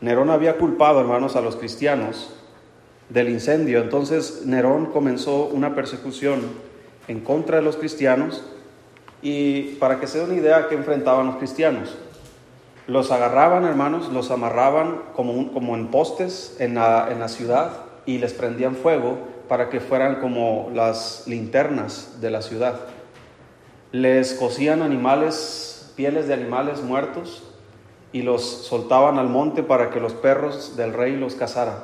Nerón había culpado, hermanos, a los cristianos del incendio. Entonces Nerón comenzó una persecución en contra de los cristianos y para que se den una idea, ¿qué enfrentaban los cristianos? Los agarraban, hermanos, los amarraban como, como en postes en la, en la ciudad y les prendían fuego para que fueran como las linternas de la ciudad. Les cosían animales, pieles de animales muertos y los soltaban al monte para que los perros del rey los cazaran.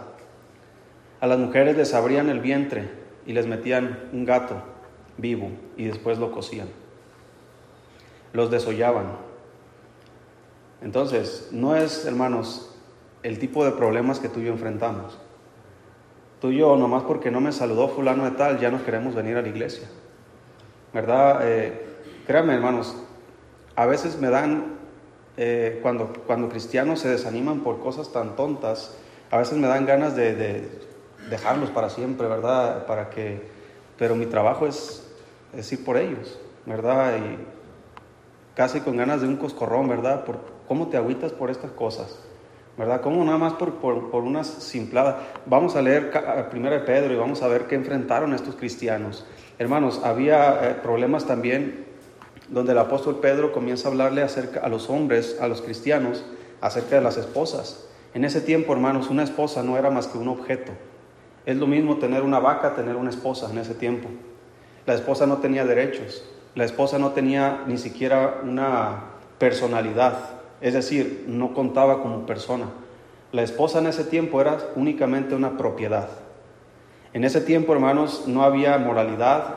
A las mujeres les abrían el vientre y les metían un gato vivo y después lo cocían. Los desollaban. Entonces, no es, hermanos, el tipo de problemas que tú y yo enfrentamos. Tú y yo, nomás porque no me saludó fulano de tal, ya no queremos venir a la iglesia. ¿Verdad? Eh, créanme, hermanos, a veces me dan, eh, cuando, cuando cristianos se desaniman por cosas tan tontas, a veces me dan ganas de, dejarlos para siempre, ¿verdad? Para que, pero mi trabajo es, es ir por ellos, ¿verdad? Y casi con ganas de un coscorrón, ¿verdad? Por, ¿Cómo te agüitas por estas cosas? ¿verdad? ¿Cómo nada más por, por, por unas simpladas? Vamos a leer primero de Pedro y vamos a ver qué enfrentaron estos cristianos. Hermanos, había eh, problemas también donde el apóstol Pedro comienza a hablarle acerca a los hombres, a los cristianos, acerca de las esposas. En ese tiempo, hermanos, una esposa no era más que un objeto. Es lo mismo tener una vaca, tener una esposa en ese tiempo. La esposa no tenía derechos, la esposa no tenía ni siquiera una personalidad, es decir, no contaba como persona. La esposa en ese tiempo era únicamente una propiedad. En ese tiempo, hermanos, no había moralidad,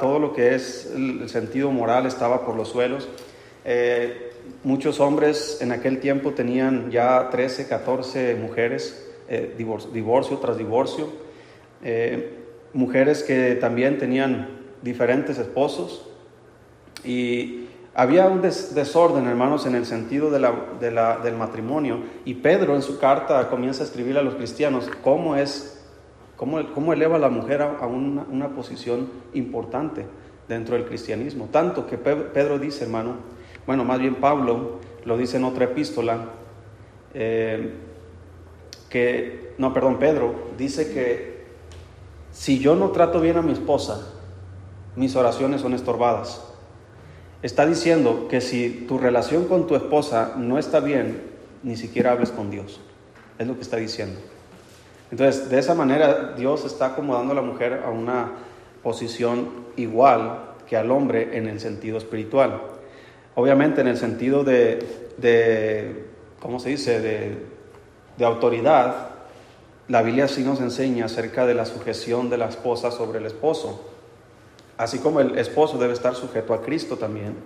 todo lo que es el sentido moral estaba por los suelos. Eh, muchos hombres en aquel tiempo tenían ya 13, 14 mujeres, eh, divorcio, tras divorcio. Eh, mujeres que también tenían diferentes esposos. Y había un desorden, hermanos, en el sentido del matrimonio. Y Pedro en su carta comienza a escribir a los cristianos cómo es, cómo, cómo eleva a la mujer a, una, posición importante dentro del cristianismo. Tanto que Pedro dice, hermano, bueno, más bien Pablo lo dice en otra epístola, eh, que, no, perdón, Pedro dice que si yo no trato bien a mi esposa, mis oraciones son estorbadas está diciendo que si tu relación con tu esposa no está bien, ni siquiera hables con Dios. Es lo que está diciendo. Entonces, de esa manera, Dios está acomodando a la mujer a una posición igual que al hombre en el sentido espiritual. Obviamente, en el sentido de, ¿cómo se dice?, de, autoridad, la Biblia sí nos enseña acerca de la sujeción de la esposa sobre el esposo así como el esposo debe estar sujeto a Cristo también.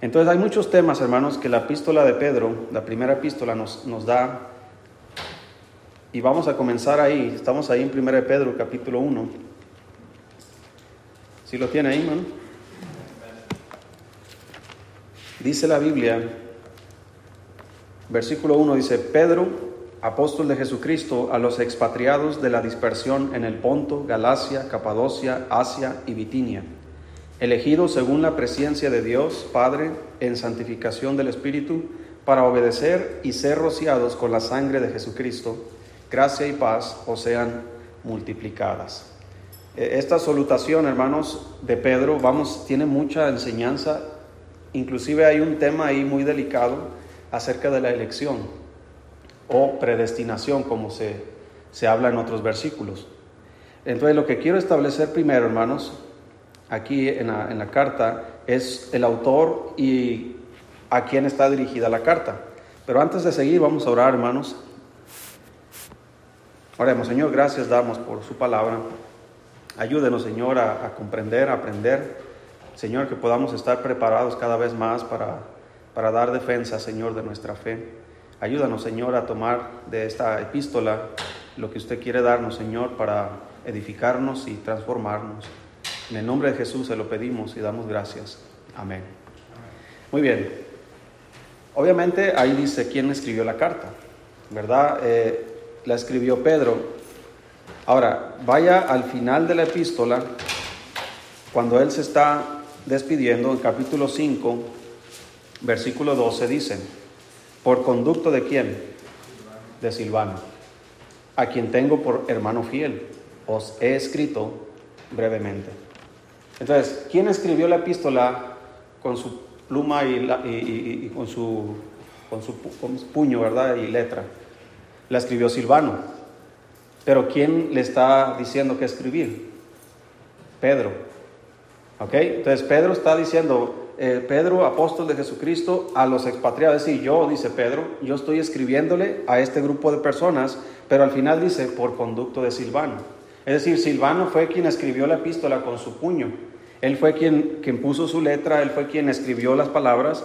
Entonces hay muchos temas, hermanos, que la epístola de Pedro, la primera epístola, nos da. Y vamos a comenzar ahí. Estamos ahí en 1 de Pedro, capítulo 1. Si lo tiene ahí, hermano? Dice la Biblia, versículo 1 dice, Pedro, apóstol de Jesucristo, a los expatriados de la dispersión en el Ponto, Galacia, Capadocia, Asia y Bitinia, elegidos según la presencia de Dios Padre en santificación del Espíritu, para obedecer y ser rociados con la sangre de Jesucristo, gracia y paz os sean multiplicadas. E, esta salutación, hermanos, de Pedro, vamos, tiene mucha enseñanza, inclusive hay un tema ahí muy delicado acerca de la elección o predestinación, como se, se habla en otros versículos. Entonces, lo que quiero establecer primero, hermanos, aquí en la, en la carta, es el autor y a quién está dirigida la carta. Pero antes de seguir, vamos a orar, hermanos. Oremos, Señor, gracias damos por su palabra. Ayúdenos, Señor, a, comprender, a aprender. Señor, que podamos estar preparados cada vez más para, para dar defensa, Señor, de nuestra fe. Ayúdanos, Señor, a tomar de esta epístola lo que usted quiere darnos, Señor, para edificarnos y transformarnos. En el nombre de Jesús se lo pedimos y damos gracias. Amén. Muy bien. Obviamente ahí dice quién escribió la carta, ¿verdad? Eh, la escribió Pedro. Ahora, vaya al final de la epístola, cuando él se está despidiendo, en capítulo 5, versículo 12, dice, ¿Por conducto de quién? de Silvano, a quien tengo por hermano fiel. Os he escrito brevemente. Entonces, ¿quién escribió la epístola con su pluma y, con, su, con, su, puño, verdad? Y letra. La escribió Silvano. Pero ¿quién le está diciendo que escribir? Pedro. ¿Ok? Entonces Pedro está diciendo, eh, Pedro, apóstol de Jesucristo, a los expatriados. Es decir, yo, dice Pedro, yo estoy escribiéndole a este grupo de personas, pero al final dice, por conducto de Silvano. Es decir, Silvano fue quien escribió la epístola con su puño. Él fue quien, quien puso su letra, él fue quien escribió las palabras,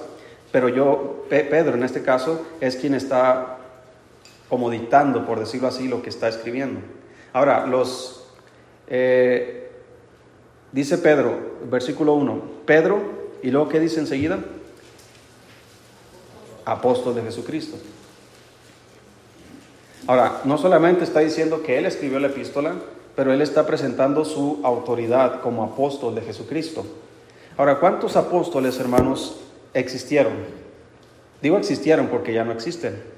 pero yo, Pedro en este caso, es quien está como dictando, por decirlo así, lo que está escribiendo. Ahora, los, eh, dice Pedro, versículo 1, Pedro, y luego ¿qué dice enseguida? Apóstol de Jesucristo. Ahora, no solamente está diciendo que él escribió la epístola, pero él está presentando su autoridad como apóstol de Jesucristo. Ahora, ¿cuántos apóstoles, hermanos, existieron? Digo existieron porque ya no existen.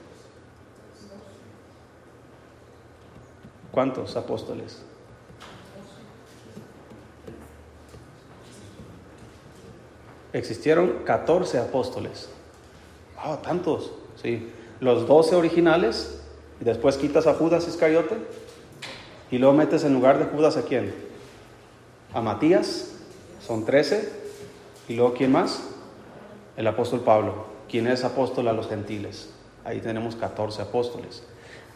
¿Cuántos apóstoles? Existieron 14 apóstoles. Ah, tantos, sí. Los 12 originales, y después quitas a Judas Iscariote, y luego metes en lugar de Judas a quién? A Matías, son 13. Y luego ¿quién más? El apóstol Pablo, quien es apóstol a los gentiles. Ahí tenemos 14 apóstoles.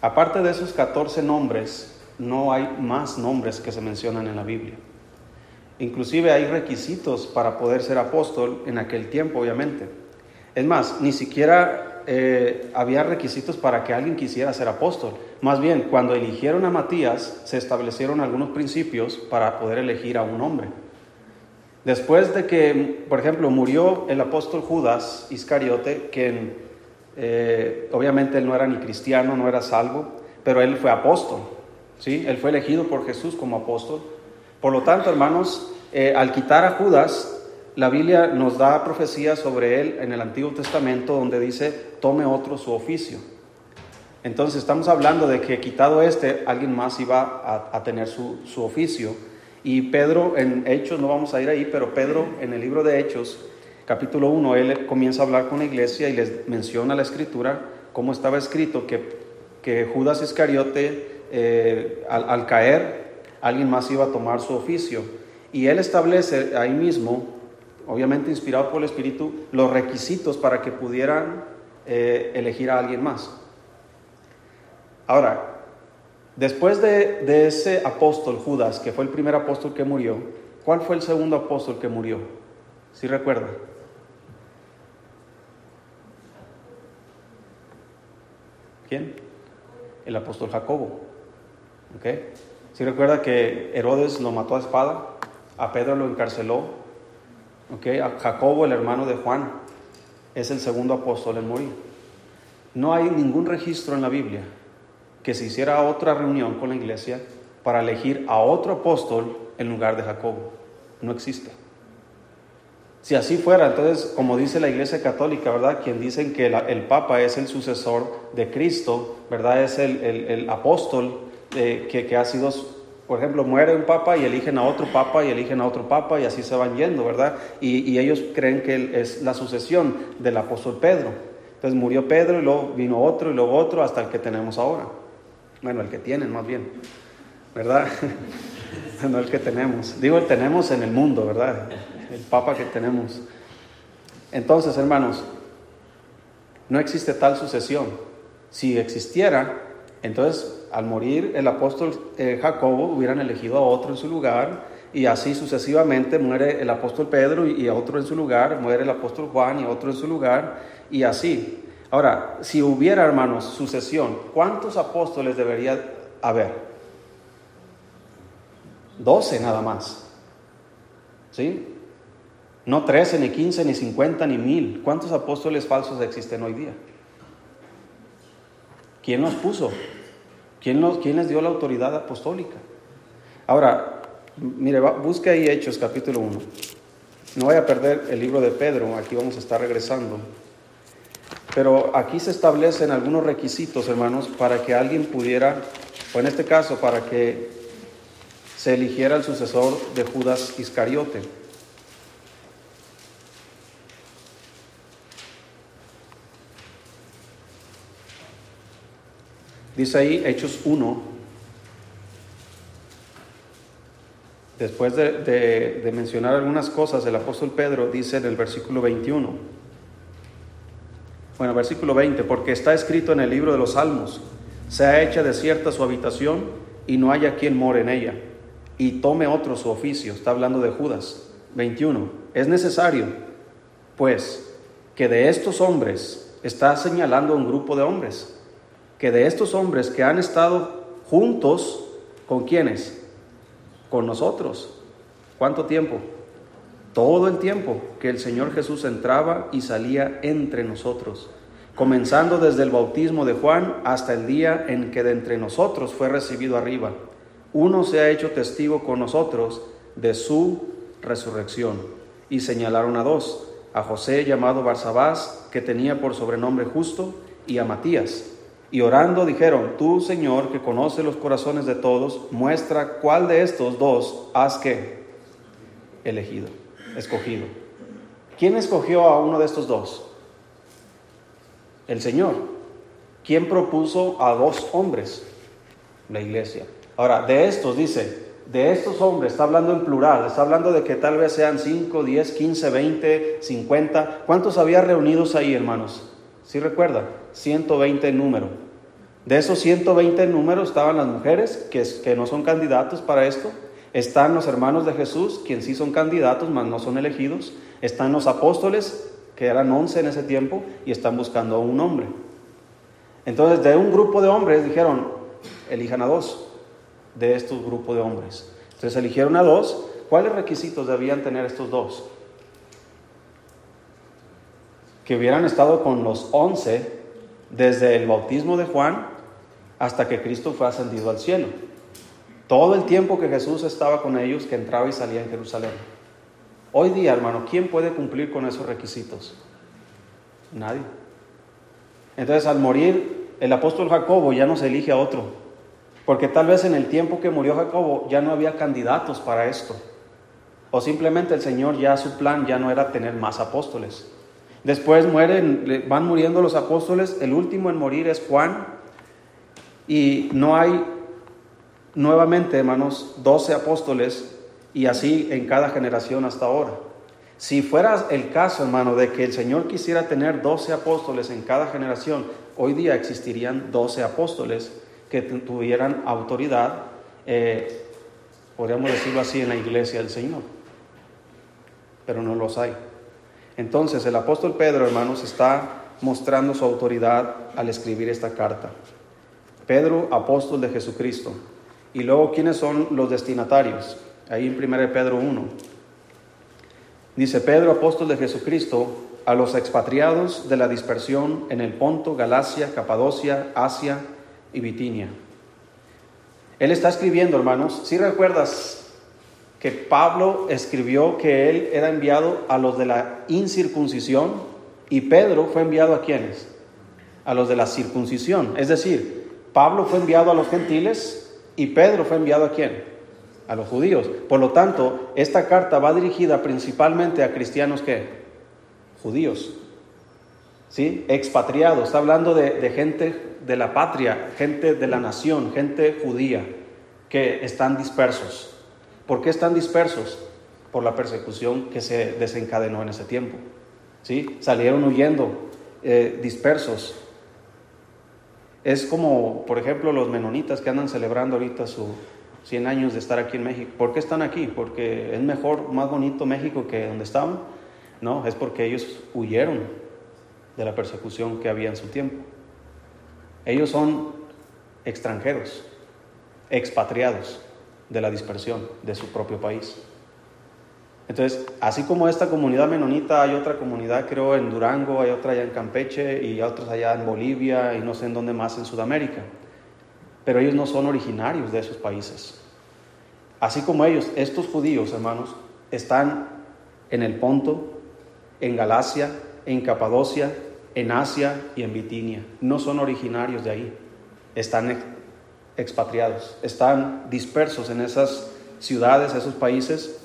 Aparte de esos 14 nombres, no hay más nombres que se mencionan en la Biblia. Inclusive hay requisitos para poder ser apóstol en aquel tiempo, obviamente. Es más, ni siquiera eh, había requisitos para que alguien quisiera ser apóstol. Más bien, cuando eligieron a Matías, se establecieron algunos principios para poder elegir a un hombre. Después de que, por ejemplo, murió el apóstol Judas Iscariote, que eh, obviamente él no era ni cristiano, no era salvo, pero él fue apóstol. ¿sí? Él fue elegido por Jesús como apóstol. Por lo tanto, hermanos, eh, al quitar a Judas, la Biblia nos da profecía sobre él en el Antiguo Testamento donde dice, tome otro su oficio. Entonces estamos hablando de que quitado este, alguien más iba a, tener su, su, oficio. Y Pedro en Hechos, no vamos a ir ahí, pero Pedro en el libro de Hechos, capítulo 1, él comienza a hablar con la iglesia y les menciona la escritura, cómo estaba escrito que, que Judas Iscariote, eh, al, caer, alguien más iba a tomar su oficio. Y él establece ahí mismo obviamente inspirado por el Espíritu, los requisitos para que pudieran eh, elegir a alguien más. Ahora, después de, ese apóstol Judas, que fue el primer apóstol que murió, ¿cuál fue el segundo apóstol que murió? ¿Sí recuerda? ¿Quién? El apóstol Jacobo. ¿Ok? ¿Sí recuerda que Herodes lo mató a espada? A Pedro lo encarceló Okay, Jacobo, el hermano de Juan, es el segundo apóstol en morir. No hay ningún registro en la Biblia que se hiciera otra reunión con la iglesia para elegir a otro apóstol en lugar de Jacobo. No existe. Si así fuera, entonces, como dice la Iglesia Católica, ¿verdad? Quien dicen que el Papa es el sucesor de Cristo, ¿verdad? Es el, apóstol eh, que, que ha sido por ejemplo, muere un papa y eligen a otro papa y eligen a otro papa y así se van yendo, ¿verdad? Y, ellos creen que es la sucesión del apóstol Pedro. Entonces murió Pedro y luego vino otro y luego otro hasta el que tenemos ahora. Bueno, el que tienen más bien, ¿verdad? no el que tenemos. Digo, el tenemos en el mundo, ¿verdad? El papa que tenemos. Entonces, hermanos, no existe tal sucesión. Si existiera, entonces al morir el apóstol eh, Jacobo, hubieran elegido a otro en su lugar y así sucesivamente muere el apóstol Pedro y, a otro en su lugar, muere el apóstol Juan y otro en su lugar y así. Ahora, si hubiera, hermanos, sucesión, ¿cuántos apóstoles debería haber? Doce nada más. ¿Sí? No trece, ni quince, ni cincuenta, ni mil. ¿Cuántos apóstoles falsos existen hoy día? ¿Quién los puso? ¿Quién, les dio la autoridad apostólica? Ahora, mire, busque ahí Hechos capítulo 1. No vaya a perder el libro de Pedro, aquí vamos a estar regresando. Pero aquí se establecen algunos requisitos, hermanos, para que alguien pudiera, o en este caso, para que se eligiera el sucesor de Judas Iscariote. Dice ahí Hechos 1, después de, mencionar algunas cosas, el apóstol Pedro dice en el versículo 21, bueno, versículo 20, porque está escrito en el libro de los Salmos, sea hecha desierta su habitación y no haya quien more en ella, y tome otro su oficio, está hablando de Judas. 21, es necesario, pues, que de estos hombres, está señalando un grupo de hombres, que de estos hombres que han estado juntos, ¿con quiénes? Con nosotros. ¿Cuánto tiempo? Todo el tiempo que el Señor Jesús entraba y salía entre nosotros, comenzando desde el bautismo de Juan hasta el día en que de entre nosotros fue recibido arriba. Uno se ha hecho testigo con nosotros de su resurrección. Y señalaron a dos, a José llamado Barsabás, que tenía por sobrenombre justo, y a Matías y orando dijeron, tú Señor, que conoce los corazones de todos, muestra cuál de estos dos has que elegido, escogido. ¿Quién escogió a uno de estos dos? El Señor. ¿Quién propuso a dos hombres? La iglesia. Ahora, de estos dice, de estos hombres, está hablando en plural, está hablando de que tal vez sean 5, 10, 15, 20, 50. ¿Cuántos había reunidos ahí, hermanos? ¿Sí recuerda? 120 en número. De esos 120 en número estaban las mujeres, que, que no son candidatos para esto. Están los hermanos de Jesús, quienes sí son candidatos, mas no son elegidos. Están los apóstoles, que eran 11 en ese tiempo, y están buscando a un hombre. Entonces, de un grupo de hombres dijeron, elijan a dos de estos grupos de hombres. Entonces eligieron a dos. ¿Cuáles requisitos debían tener estos dos? Que hubieran estado con los once desde el bautismo de Juan hasta que Cristo fue ascendido al cielo. Todo el tiempo que Jesús estaba con ellos, que entraba y salía en Jerusalén. Hoy día, hermano, ¿quién puede cumplir con esos requisitos? Nadie. Entonces, al morir el apóstol Jacobo ya no se elige a otro, porque tal vez en el tiempo que murió Jacobo ya no había candidatos para esto. O simplemente el Señor ya su plan ya no era tener más apóstoles. Después mueren, van muriendo los apóstoles, el último en morir es Juan, y no hay nuevamente, hermanos, doce apóstoles, y así en cada generación hasta ahora. Si fuera el caso, hermano, de que el Señor quisiera tener doce apóstoles en cada generación, hoy día existirían doce apóstoles que tuvieran autoridad, eh, podríamos decirlo así, en la iglesia del Señor. Pero no los hay. Entonces el apóstol Pedro, hermanos, está mostrando su autoridad al escribir esta carta. Pedro, apóstol de Jesucristo. Y luego, ¿quiénes son los destinatarios? Ahí en 1 Pedro 1. Dice Pedro, apóstol de Jesucristo, a los expatriados de la dispersión en el Ponto, Galacia, Capadocia, Asia y Bitinia. Él está escribiendo, hermanos, si recuerdas que Pablo escribió que él era enviado a los de la incircuncisión y Pedro fue enviado a quienes? A los de la circuncisión. Es decir, Pablo fue enviado a los gentiles y Pedro fue enviado a quién? A los judíos. Por lo tanto, esta carta va dirigida principalmente a cristianos que judíos. ¿Sí? Expatriados. Está hablando de, de gente de la patria, gente de la nación, gente judía que están dispersos. ¿Por qué están dispersos? Por la persecución que se desencadenó en ese tiempo. ¿Sí? Salieron huyendo, eh, dispersos. Es como, por ejemplo, los menonitas que andan celebrando ahorita sus 100 años de estar aquí en México. ¿Por qué están aquí? ¿Porque es mejor, más bonito México que donde estaban? No, es porque ellos huyeron de la persecución que había en su tiempo. Ellos son extranjeros, expatriados de la dispersión de su propio país. Entonces, así como esta comunidad menonita, hay otra comunidad, creo, en Durango, hay otra allá en Campeche y otras allá en Bolivia y no sé en dónde más en Sudamérica. Pero ellos no son originarios de esos países. Así como ellos, estos judíos, hermanos, están en el Ponto, en Galacia, en Capadocia, en Asia y en Bitinia. No son originarios de ahí, están expatriados, están dispersos en esas ciudades, esos países.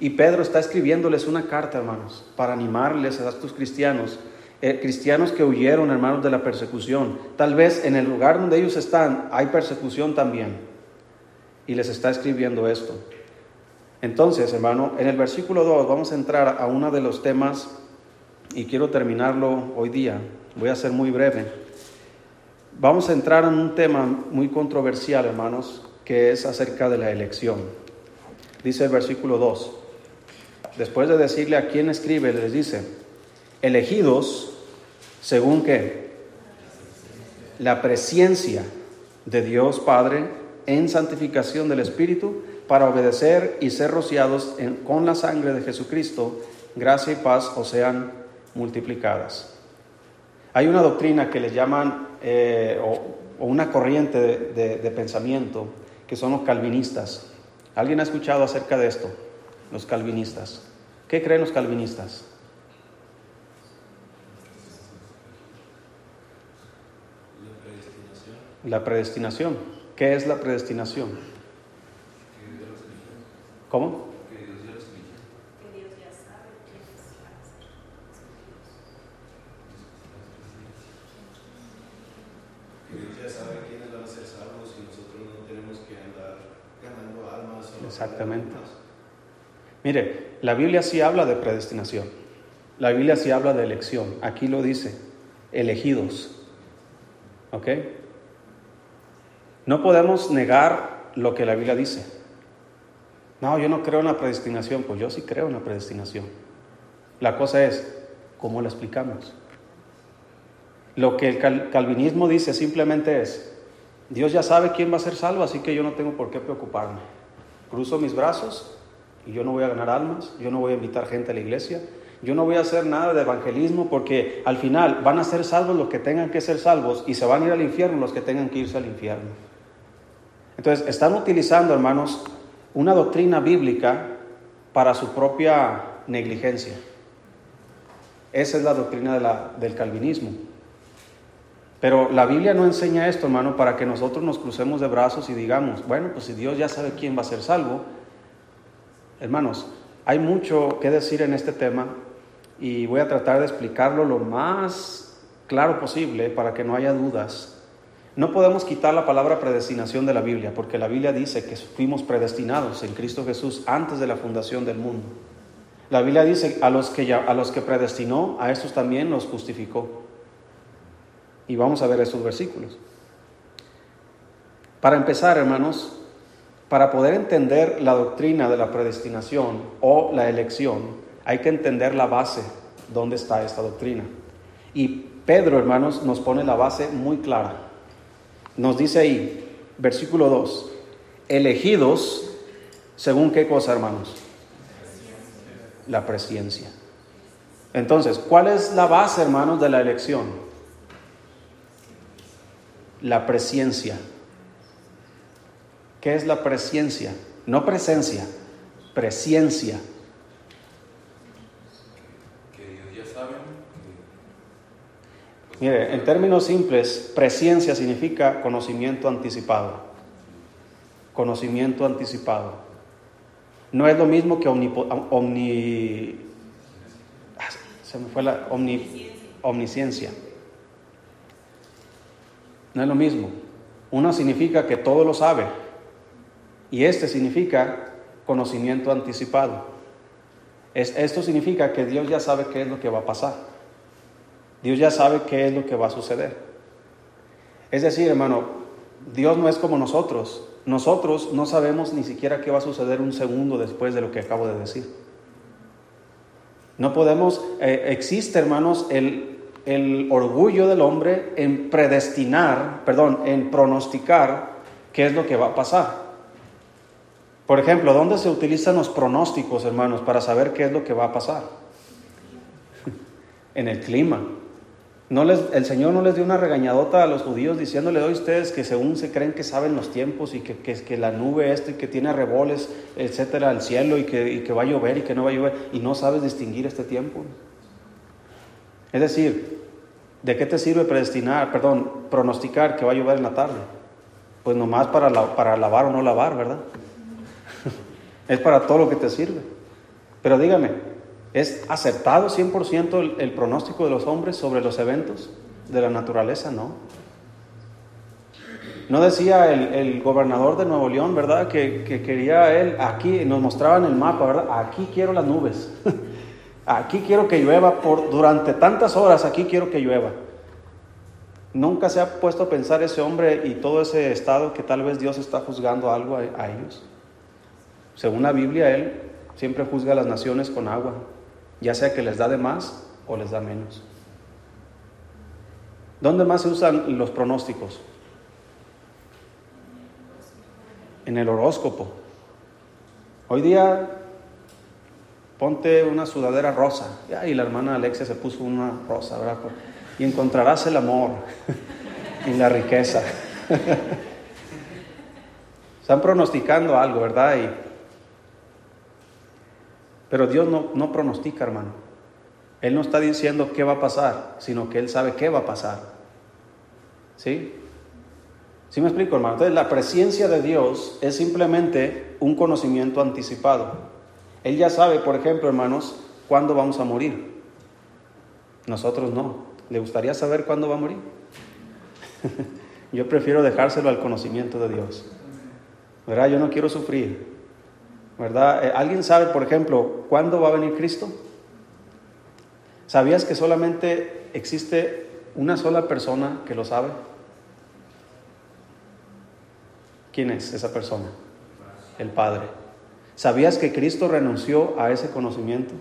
Y Pedro está escribiéndoles una carta, hermanos, para animarles a estos cristianos, eh, cristianos que huyeron, hermanos, de la persecución. Tal vez en el lugar donde ellos están hay persecución también. Y les está escribiendo esto. Entonces, hermano, en el versículo 2 vamos a entrar a uno de los temas y quiero terminarlo hoy día. Voy a ser muy breve. Vamos a entrar en un tema muy controversial, hermanos, que es acerca de la elección. Dice el versículo 2. Después de decirle a quién escribe, les dice, elegidos según qué? La presencia de Dios Padre en santificación del Espíritu para obedecer y ser rociados con la sangre de Jesucristo, gracia y paz os sean multiplicadas. Hay una doctrina que le llaman, eh, o, una corriente de, pensamiento, que son los calvinistas. ¿Alguien ha escuchado acerca de esto? Los calvinistas. ¿Qué creen los calvinistas? La predestinación. La predestinación. ¿Qué es la predestinación? ¿Cómo? Exactamente. Mire, la Biblia sí habla de predestinación. La Biblia sí habla de elección. Aquí lo dice, elegidos. ¿Ok? No podemos negar lo que la Biblia dice. No, yo no creo en la predestinación. Pues yo sí creo en la predestinación. La cosa es, ¿cómo la explicamos? Lo que el calvinismo dice simplemente es, Dios ya sabe quién va a ser salvo, así que yo no tengo por qué preocuparme cruzo mis brazos y yo no voy a ganar almas, yo no voy a invitar gente a la iglesia, yo no voy a hacer nada de evangelismo porque al final van a ser salvos los que tengan que ser salvos y se van a ir al infierno los que tengan que irse al infierno. Entonces, están utilizando, hermanos, una doctrina bíblica para su propia negligencia. Esa es la doctrina del calvinismo. Pero la Biblia no enseña esto, hermano, para que nosotros nos crucemos de brazos y digamos, bueno, pues si Dios ya sabe quién va a ser salvo. Hermanos, hay mucho que decir en este tema y voy a tratar de explicarlo lo más claro posible para que no haya dudas. No podemos quitar la palabra predestinación de la Biblia, porque la Biblia dice que fuimos predestinados en Cristo Jesús antes de la fundación del mundo. La Biblia dice a los que, a los que predestinó, a estos también los justificó. Y vamos a ver estos versículos. Para empezar, hermanos, para poder entender la doctrina de la predestinación o la elección, hay que entender la base, dónde está esta doctrina. Y Pedro, hermanos, nos pone la base muy clara. Nos dice ahí, versículo 2, elegidos, según qué cosa, hermanos? La presencia. Entonces, ¿cuál es la base, hermanos, de la elección? La presencia. ¿Qué es la presencia? No presencia, presencia. Mire, en términos simples, presencia significa conocimiento anticipado. Conocimiento anticipado. No es lo mismo que omni... Ah, se me fue la omni, omnisciencia. No es lo mismo. Uno significa que todo lo sabe y este significa conocimiento anticipado. esto significa que Dios ya sabe qué es lo que va a pasar. Dios ya sabe qué es lo que va a suceder. Es decir, hermano, Dios no es como nosotros. Nosotros no sabemos ni siquiera qué va a suceder un segundo después de lo que acabo de decir. No podemos, eh, existe, hermanos, el, el orgullo del hombre en predestinar, perdón, en pronosticar qué es lo que va a pasar. Por ejemplo, ¿dónde se utilizan los pronósticos, hermanos, para saber qué es lo que va a pasar? en el clima. No les, el Señor no les dio una regañadota a los judíos diciéndole a ustedes que según se creen que saben los tiempos y que, que, la nube esto y que tiene reboles, etcétera, al cielo y que, y que va a llover y que no va a llover y no sabes distinguir este tiempo. Es decir, ¿De qué te sirve predestinar, perdón, pronosticar que va a llover en la tarde? Pues nomás para, para lavar o no lavar, ¿verdad? es para todo lo que te sirve. Pero dígame, ¿es acertado 100% el, el pronóstico de los hombres sobre los eventos de la naturaleza? No. No decía el, gobernador de Nuevo León, ¿verdad? Que, quería él, aquí nos mostraban el mapa, ¿verdad? Aquí quiero las nubes. aquí quiero que llueva por durante tantas horas, aquí quiero que llueva. Nunca se ha puesto a pensar ese hombre y todo ese estado que tal vez Dios está juzgando algo a, a ellos. Según la Biblia, Él siempre juzga a las naciones con agua, ya sea que les da de más o les da menos. ¿Dónde más se usan los pronósticos? en el horóscopo. Hoy día ponte una sudadera rosa. Y la hermana Alexia se puso una rosa, ¿verdad? Y encontrarás el amor y la riqueza. Están pronosticando algo, ¿verdad? Pero Dios no, no pronostica, hermano. Él no está diciendo qué va a pasar, sino que Él sabe qué va a pasar. ¿Sí? ¿Sí me explico, hermano? Entonces, la presencia de Dios es simplemente un conocimiento anticipado. Él ya sabe, por ejemplo, hermanos, cuándo vamos a morir. Nosotros no. ¿Le gustaría saber cuándo va a morir? Yo prefiero dejárselo al conocimiento de Dios. ¿Verdad? Yo no quiero sufrir. ¿Verdad? Eh, ¿Alguien sabe, por ejemplo, cuándo va a venir Cristo? ¿Sabías que solamente existe una sola persona que lo sabe? ¿Quién es esa persona? El Padre. ¿Sabías que Cristo renunció a ese conocimiento?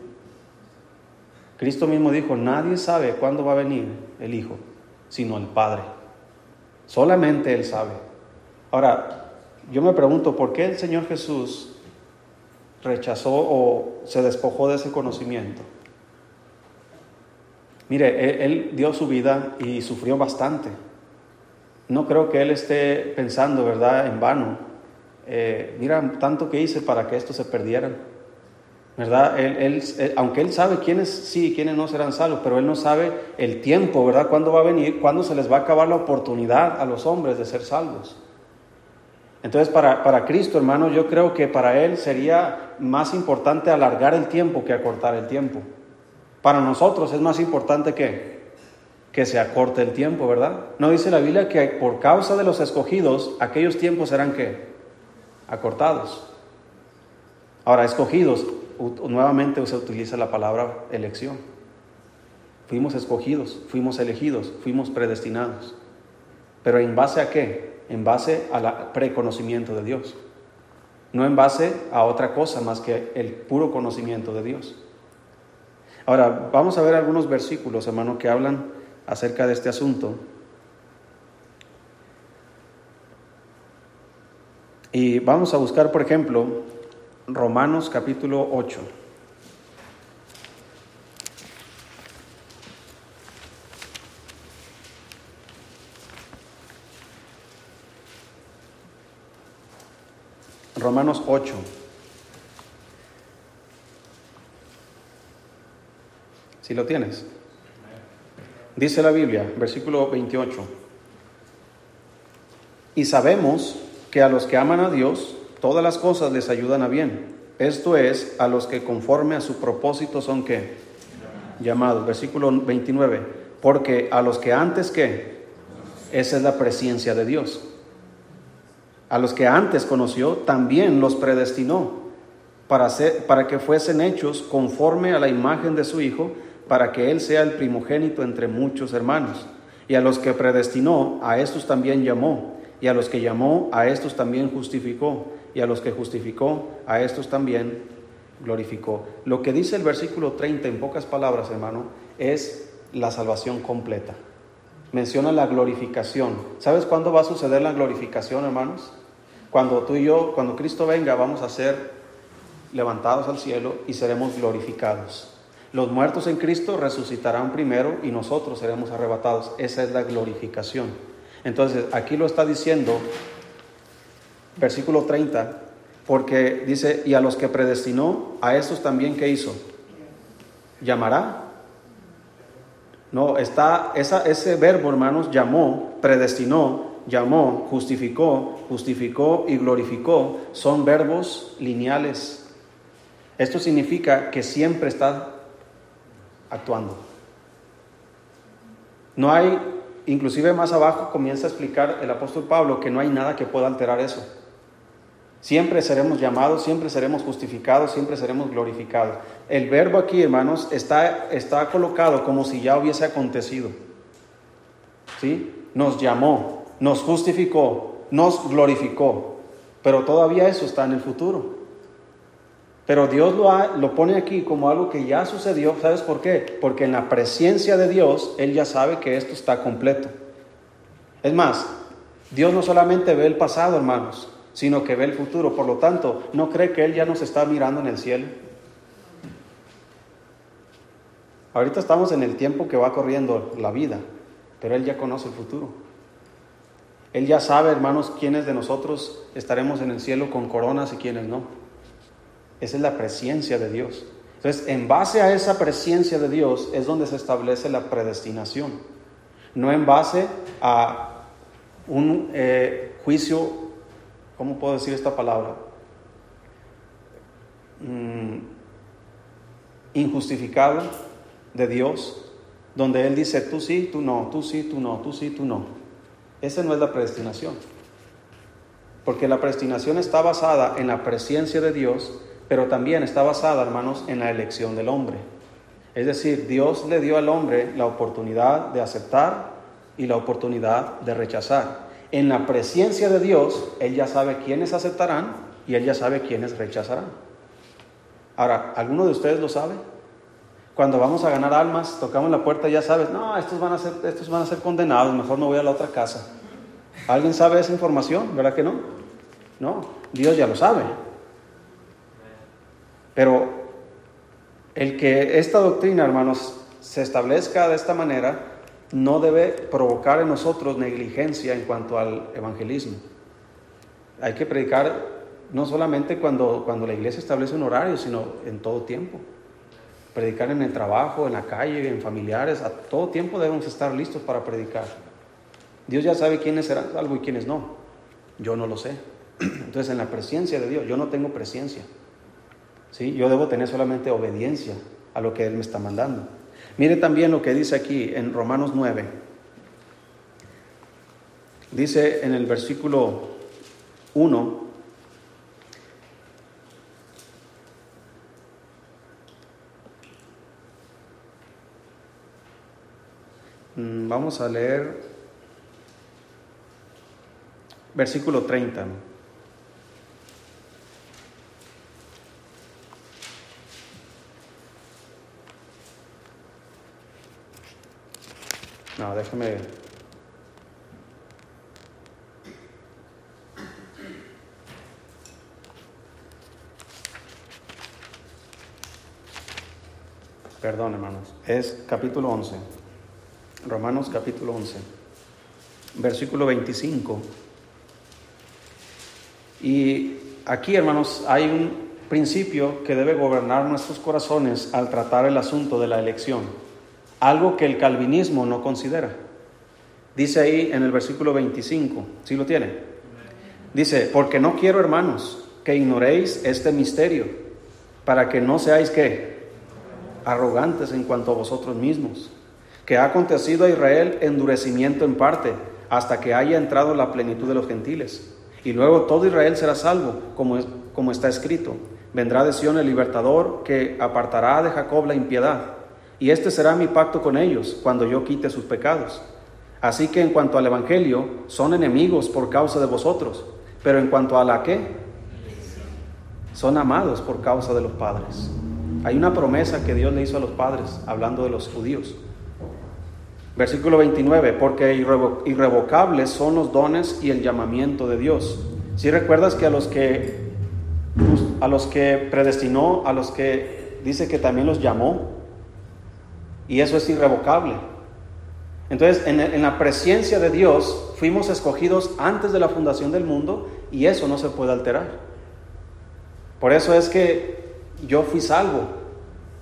Cristo mismo dijo, nadie sabe cuándo va a venir el Hijo, sino el Padre. Solamente Él sabe. Ahora, yo me pregunto, ¿por qué el Señor Jesús rechazó o se despojó de ese conocimiento? Mire, él, dio su vida y sufrió bastante no creo que él esté pensando, ¿verdad?, en vano. Eh, mira, tanto que hice para que esto se perdieran. ¿Verdad? Él, aunque él sabe quiénes sí y quiénes no serán salvos, pero él no sabe el tiempo, ¿verdad? ¿Cuándo va a venir? ¿Cuándo se les va a acabar la oportunidad a los hombres de ser salvos? Entonces, para, para Cristo, hermano, yo creo que para Él sería más importante alargar el tiempo que acortar el tiempo. Para nosotros es más importante que que se acorte el tiempo, ¿verdad? No dice la Biblia que por causa de los escogidos, aquellos tiempos serán que acortados. Ahora, escogidos, nuevamente se utiliza la palabra elección. Fuimos escogidos, fuimos elegidos, fuimos predestinados. Pero ¿en base a qué? En base al preconocimiento de Dios. No en base a otra cosa más que el puro conocimiento de Dios. Ahora, vamos a ver algunos versículos, hermano, que hablan acerca de este asunto. Y vamos a buscar, por ejemplo, Romanos capítulo 8. Romanos 8. Si lo tienes. Dice la Biblia, versículo 28. Y sabemos que a los que aman a Dios, todas las cosas les ayudan a bien. Esto es, a los que conforme a su propósito son que llamados. Versículo 29. Porque a los que antes que, esa es la presencia de Dios. A los que antes conoció, también los predestinó para, para que fuesen hechos conforme a la imagen de su Hijo para que Él sea el primogénito entre muchos hermanos. Y a los que predestinó, a estos también llamó. Y a los que llamó, a estos también justificó. Y a los que justificó, a estos también glorificó. Lo que dice el versículo 30 en pocas palabras, hermano, es la salvación completa. Menciona la glorificación. ¿Sabes cuándo va a suceder la glorificación, hermanos? Cuando tú y yo, cuando Cristo venga, vamos a ser levantados al cielo y seremos glorificados. Los muertos en Cristo resucitarán primero y nosotros seremos arrebatados. Esa es la glorificación. Entonces, aquí lo está diciendo, versículo 30, porque dice, y a los que predestinó, a estos también que hizo, llamará. No, está esa, ese verbo, hermanos, llamó, predestinó, llamó, justificó, justificó y glorificó, son verbos lineales. Esto significa que siempre está actuando. No hay, inclusive más abajo comienza a explicar el apóstol Pablo que no hay nada que pueda alterar eso. Siempre seremos llamados, siempre seremos justificados, siempre seremos glorificados. El verbo aquí, hermanos, está, está colocado como si ya hubiese acontecido. ¿Sí? Nos llamó, nos justificó, nos glorificó, pero todavía eso está en el futuro. Pero Dios lo, lo pone aquí como algo que ya sucedió. ¿Sabes por qué? Porque en la presencia de Dios, Él ya sabe que esto está completo. Es más, Dios no solamente ve el pasado, hermanos, sino que ve el futuro. Por lo tanto, no cree que Él ya nos está mirando en el cielo. Ahorita estamos en el tiempo que va corriendo la vida, pero Él ya conoce el futuro. Él ya sabe, hermanos, quiénes de nosotros estaremos en el cielo con coronas y quiénes no. Esa es la presencia de Dios. Entonces, en base a esa presencia de Dios es donde se establece la predestinación. No en base a un eh, juicio ¿cómo puedo decir esta palabra? Mm, injustificado de Dios, donde Él dice, tú sí, tú no, tú sí, tú no, tú sí, tú no. Esa no es la predestinación. Porque la predestinación está basada en la presencia de Dios, pero también está basada, hermanos, en la elección del hombre. Es decir, Dios le dio al hombre la oportunidad de aceptar y la oportunidad de rechazar. En la presencia de Dios, Él ya sabe quiénes aceptarán y Él ya sabe quiénes rechazarán. Ahora, ¿alguno de ustedes lo sabe? Cuando vamos a ganar almas, tocamos la puerta y ya sabes, no, estos van, a ser, estos van a ser condenados, mejor no voy a la otra casa. ¿Alguien sabe esa información? ¿Verdad que no? No, Dios ya lo sabe. Pero el que esta doctrina, hermanos, se establezca de esta manera, no debe provocar en nosotros negligencia en cuanto al evangelismo. Hay que predicar no solamente cuando, cuando la iglesia establece un horario, sino en todo tiempo. Predicar en el trabajo, en la calle, en familiares, a todo tiempo debemos estar listos para predicar. Dios ya sabe quiénes serán salvo y quiénes no. Yo no lo sé. Entonces, en la presencia de Dios, yo no tengo presencia. Yo debo tener solamente obediencia a lo que Él me está mandando. Mire también lo que dice aquí en Romanos 9. Dice en el versículo 1, mm, Vamos a leer versículo 30. No, déjame. Perdón, hermanos. Es capítulo 11. Romanos capítulo 11. Versículo 25. Y aquí, hermanos, hay un principio que debe gobernar nuestros corazones al tratar el asunto de la elección algo que el calvinismo no considera. Dice ahí en el versículo 25, ¿sí lo tiene? Dice, porque no quiero, hermanos, que ignoréis este misterio, para que no seáis que arrogantes en cuanto a vosotros mismos, que ha acontecido a Israel endurecimiento en parte, hasta que haya entrado la plenitud de los gentiles. Y luego todo Israel será salvo, como, como está escrito. Vendrá de Sion el libertador que apartará de Jacob la impiedad y este será mi pacto con ellos cuando yo quite sus pecados. Así que en cuanto al Evangelio, son enemigos por causa de vosotros, pero en cuanto a la que, son amados por causa de los padres. Hay una promesa que Dios le hizo a los padres, hablando de los judíos. Versículo 29, porque irrevocables son los dones y el llamamiento de Dios. Si recuerdas que a los que a los que predestinó, a los que dice que también los llamó, y eso es irrevocable. Entonces, en, la presencia de Dios fuimos escogidos antes de la fundación del mundo y eso no se puede alterar. Por eso es que yo fui salvo,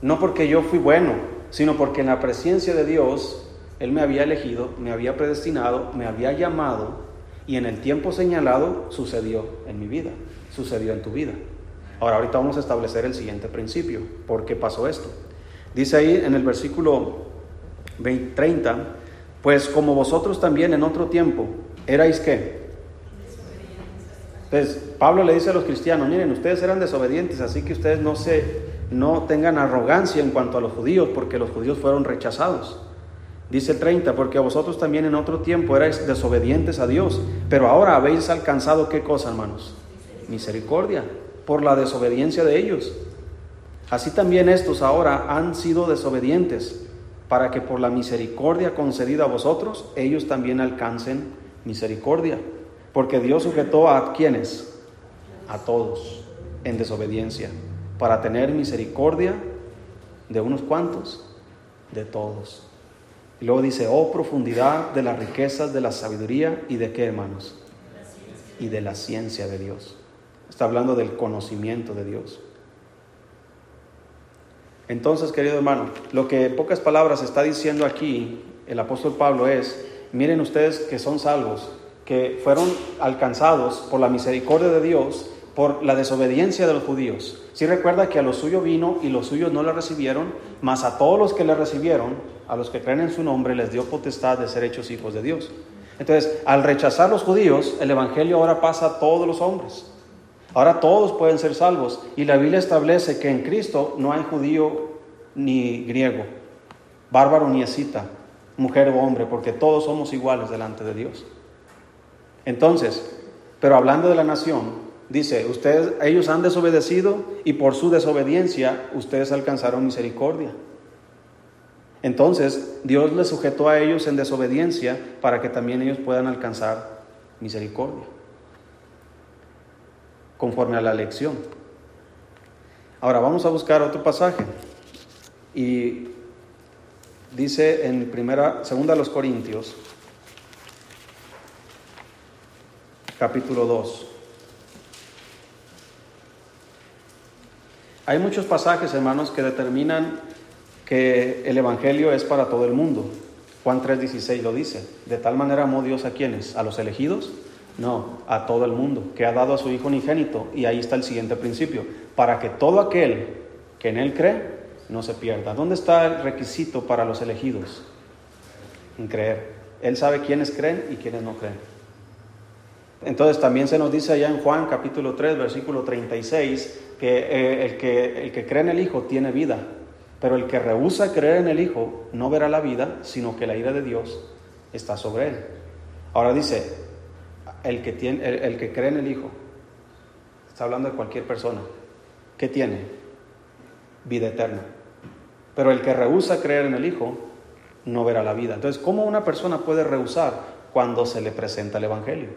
no porque yo fui bueno, sino porque en la presencia de Dios Él me había elegido, me había predestinado, me había llamado y en el tiempo señalado sucedió en mi vida, sucedió en tu vida. Ahora, ahorita vamos a establecer el siguiente principio. ¿Por qué pasó esto? Dice ahí en el versículo 30, pues como vosotros también en otro tiempo erais qué? Entonces, Pablo le dice a los cristianos, miren, ustedes eran desobedientes, así que ustedes no se no tengan arrogancia en cuanto a los judíos, porque los judíos fueron rechazados. Dice el 30, porque vosotros también en otro tiempo erais desobedientes a Dios, pero ahora habéis alcanzado qué cosa, hermanos? Misericordia, por la desobediencia de ellos. Así también estos ahora han sido desobedientes, para que por la misericordia concedida a vosotros, ellos también alcancen misericordia. Porque Dios sujetó a quienes? A todos en desobediencia, para tener misericordia de unos cuantos, de todos. Y luego dice, oh profundidad de las riquezas de la sabiduría y de qué hermanos? Y de la ciencia de Dios. Está hablando del conocimiento de Dios. Entonces, querido hermano, lo que en pocas palabras está diciendo aquí el apóstol Pablo es, miren ustedes que son salvos, que fueron alcanzados por la misericordia de Dios, por la desobediencia de los judíos. Si recuerda que a los suyos vino y los suyos no le recibieron, mas a todos los que le recibieron, a los que creen en su nombre, les dio potestad de ser hechos hijos de Dios. Entonces, al rechazar los judíos, el Evangelio ahora pasa a todos los hombres. Ahora todos pueden ser salvos. Y la Biblia establece que en Cristo no hay judío ni griego, bárbaro ni escita, mujer o hombre, porque todos somos iguales delante de Dios. Entonces, pero hablando de la nación, dice, ustedes, ellos han desobedecido y por su desobediencia ustedes alcanzaron misericordia. Entonces, Dios les sujetó a ellos en desobediencia para que también ellos puedan alcanzar misericordia, conforme a la elección. Ahora vamos a buscar otro pasaje. Y dice en primera, segunda a los Corintios, capítulo 2. Hay muchos pasajes, hermanos, que determinan que el Evangelio es para todo el mundo. Juan 3:16 lo dice. De tal manera amó Dios a quienes? ¿A los elegidos? No, a todo el mundo, que ha dado a su Hijo unigénito. Y ahí está el siguiente principio. Para que todo aquel que en Él cree no se pierda. ¿Dónde está el requisito para los elegidos? En creer. Él sabe quiénes creen y quiénes no creen. Entonces también se nos dice allá en Juan capítulo 3, versículo 36, que, eh, el, que el que cree en el Hijo tiene vida pero el que rehúsa creer en el Hijo no verá la vida, sino que la ira de Dios está sobre él. Ahora dice, el que, tiene, el, que cree en el Hijo, está hablando de cualquier persona, ¿qué tiene? Vida eterna. Pero el que rehúsa creer en el Hijo no verá la vida. Entonces, ¿cómo una persona puede rehusar cuando se le presenta el Evangelio?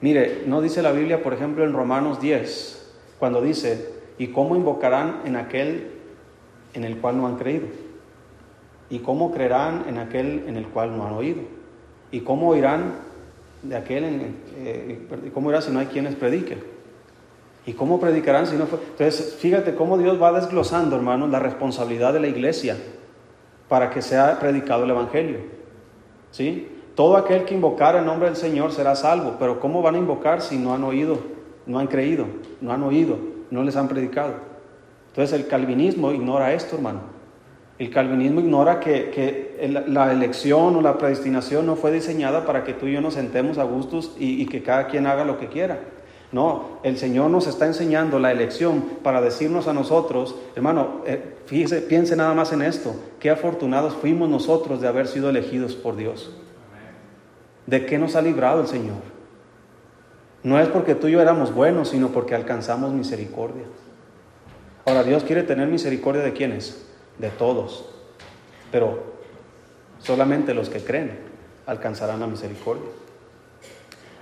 Mire, no dice la Biblia, por ejemplo, en Romanos 10, cuando dice, ¿y cómo invocarán en aquel en el cual no han creído? ¿Y cómo creerán en aquel en el cual no han oído? ¿Y cómo oirán de aquel en, eh, cómo irá si no hay quienes prediquen? ¿Y cómo predicarán si no fue? Entonces, fíjate cómo Dios va desglosando, hermanos, la responsabilidad de la iglesia para que sea predicado el Evangelio. ¿Sí? Todo aquel que invocar el nombre del Señor será salvo, pero ¿cómo van a invocar si no han oído, no han creído, no han oído, no les han predicado? Entonces el calvinismo ignora esto, hermano. El calvinismo ignora que, la elección o la predestinación no fue diseñada para que tú y yo nos sentemos a gustos y, que cada quien haga lo que quiera. No, el Señor nos está enseñando la elección para decirnos a nosotros, hermano, eh, piense nada más en esto, qué afortunados fuimos nosotros de haber sido elegidos por Dios. ¿De qué nos ha librado el Señor? No es porque tú y yo éramos buenos, sino porque alcanzamos misericordia. Ahora, Dios quiere tener misericordia de quienes? De todos. Pero solamente los que creen alcanzarán la misericordia.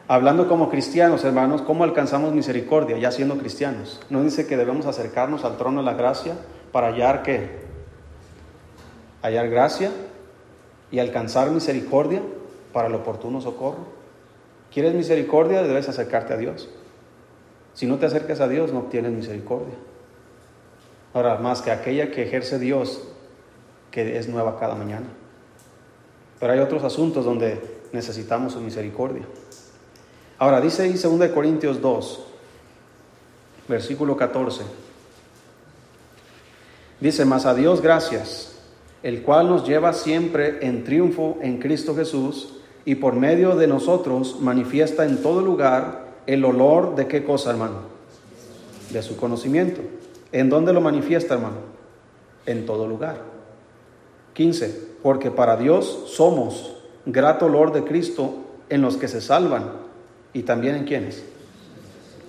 Hablando como cristianos, hermanos, ¿cómo alcanzamos misericordia ya siendo cristianos? ¿No dice que debemos acercarnos al trono de la gracia para hallar qué? Hallar gracia y alcanzar misericordia para el oportuno socorro. ¿Quieres misericordia? Debes acercarte a Dios. Si no te acercas a Dios, no obtienes misericordia. Ahora, más que aquella que ejerce Dios, que es nueva cada mañana. Pero hay otros asuntos donde necesitamos su misericordia. Ahora, dice ahí 2 Corintios 2, versículo 14. Dice, mas a Dios gracias, el cual nos lleva siempre en triunfo en Cristo Jesús y por medio de nosotros manifiesta en todo lugar el olor de qué cosa, hermano? De su conocimiento. ¿En dónde lo manifiesta, hermano? En todo lugar. 15. Porque para Dios somos grato olor de Cristo en los que se salvan y también en quienes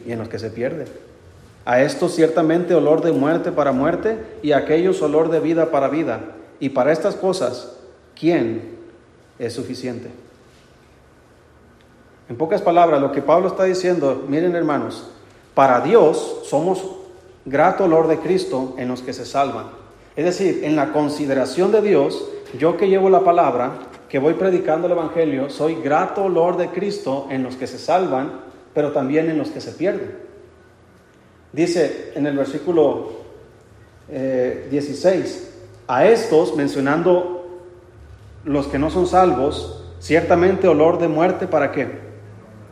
y en los que se pierden. A estos ciertamente olor de muerte para muerte y a aquellos olor de vida para vida. Y para estas cosas, ¿quién es suficiente? En pocas palabras, lo que Pablo está diciendo, miren hermanos, para Dios somos grato olor de Cristo en los que se salvan. Es decir, en la consideración de Dios, yo que llevo la palabra, que voy predicando el Evangelio, soy grato olor de Cristo en los que se salvan, pero también en los que se pierden. Dice en el versículo 16, eh, a estos, mencionando los que no son salvos, ciertamente olor de muerte para qué?